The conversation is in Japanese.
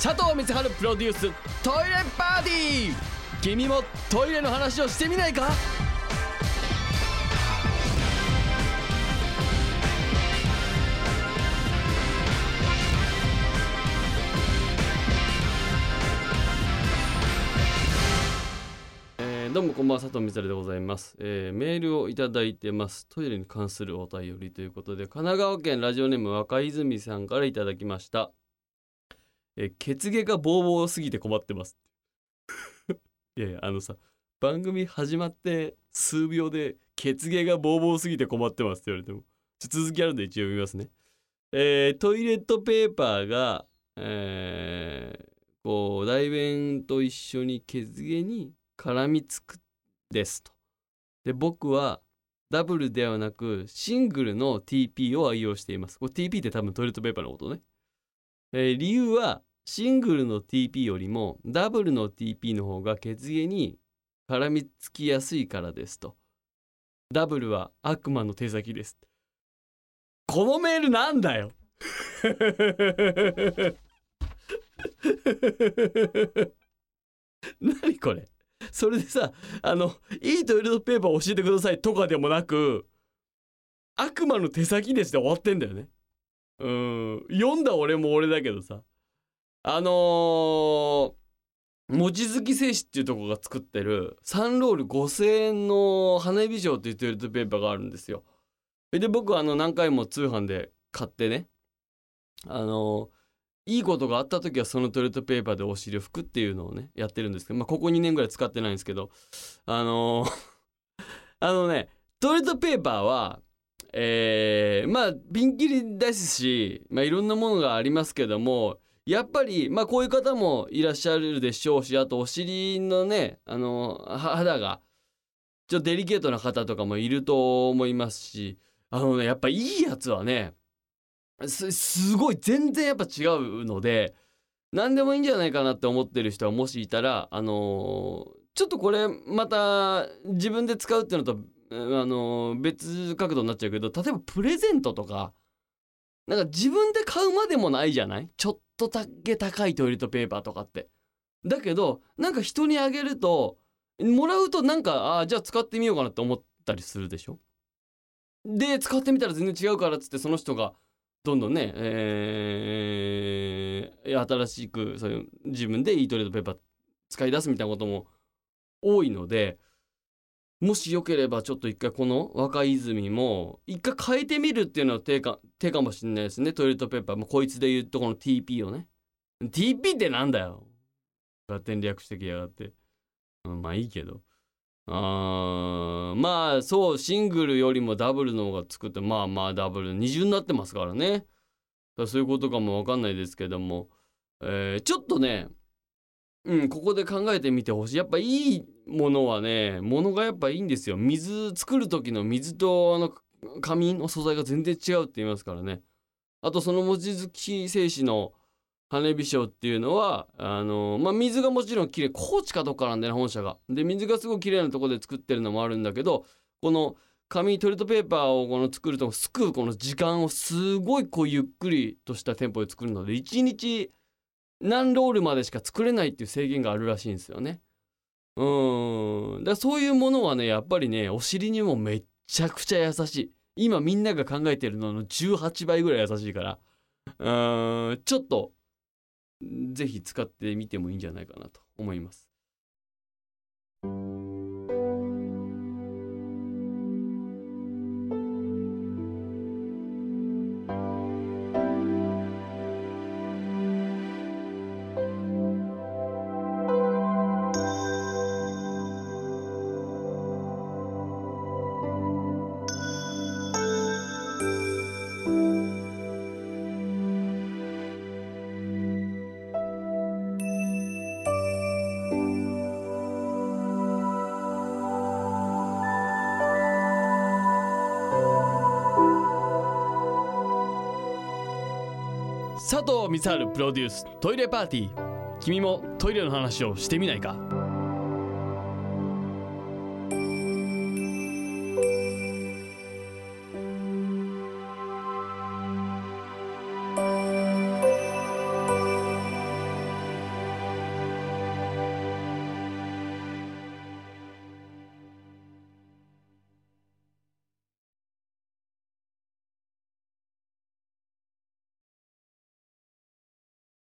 佐藤光晴プロデューストイレパーティー。君もトイレの話をしてみないか？えーどうもこんばんは佐藤光晴でございます、えーメールをいただいてます。トイレに関するお便りということで神奈川県ラジオネーム若泉さんからいただきました。えー血毛がボーボーすぎて困ってます。いやいやあのさ番組始まって数秒で血毛がボーボーすぎて困ってますって言われてもちょ続きあるんで一応読みますね。えートイレットペーパーがえーこう大便と一緒に血毛に絡みつくですと。で僕はダブルではなくシングルの TP を愛用しています。これ TP って多分トイレットペーパーのことね。えー理由はシングルの TP よりもダブルの TP の方が血毛に絡みつきやすいからですと。ダブルは悪魔の手先です。このメールなんだよ 何これそれでさ、あの、いいトイレットペーパー教えてくださいとかでもなく、悪魔の手先ですで終わってんだよね。うん読んだ俺も俺だけどさあのー、望月製紙っていうとこが作ってる3ロール5000円の花火賞っていうトイレットペーパーがあるんですよ。で僕はあの何回も通販で買ってねあのーいいことがあった時はそのトイレットペーパーでお尻を拭くっていうのをねやってるんですけど、まあ、ここ2年ぐらい使ってないんですけどあのー あのねトイレットペーパーはえーまあピンキリですし、まあ、いろんなものがありますけどもやっぱりまあこういう方もいらっしゃるでしょうしあとお尻のねあの肌がちょっとデリケートな方とかもいると思いますしあのねやっぱいいやつはねすごい全然やっぱ違うので何でもいいんじゃないかなって思ってる人はもしいたらあのちょっとこれまた自分で使うっていうのとあの別角度になっちゃうけど例えばプレゼントとかなんか自分で買うまでもないじゃない？ちょっとだけ高いトイレットペーパーとかって。だけどなんか人にあげるともらうとなんかあーじゃあ使ってみようかなって思ったりするでしょ？で使ってみたら全然違うからっつってその人がどんどんね、えー新しくそういう自分でいいトイレットペーパー使い出すみたいなことも多いのでもしよければちょっと一回この若泉も一回変えてみるっていうのは手か手かもしれないですね。トイレットペーパー。もこいつで言うとこの TP をね。TP ってなんだよ。勝手に略してきやがって、うん、まあいいけど。あーまあそうシングルよりもダブルの方が作ってまあまあダブル。二重になってますからね。そういうことかもわかんないですけども、えーちょっとねうん、ここで考えてみてほしい。やっぱいいものはね、ものがやっぱいいんですよ。水作る時の水とあの紙の素材が全然違うって言いますからね。あとその望月製紙の羽火賞っていうのはあのまあ水がもちろん綺麗高知かどっかなんだよね本社が。で水がすごい綺麗なところで作ってるのもあるんだけどこの紙トイレットペーパーをこの作るとすくうこの時間をすごいこうゆっくりとしたテンポで作るので1日何ロールまでしか作れないっていう制限があるらしいんですよね。うん。だそういうものはね、やっぱりね、お尻にもめっちゃくちゃ優しい。今みんなが考えてるのの18倍ぐらい優しいから。うん。ちょっと、ぜひ使ってみてもいいんじゃないかなと思います。佐藤光晴プロデューストイレパーティー。君もトイレの話をしてみないか？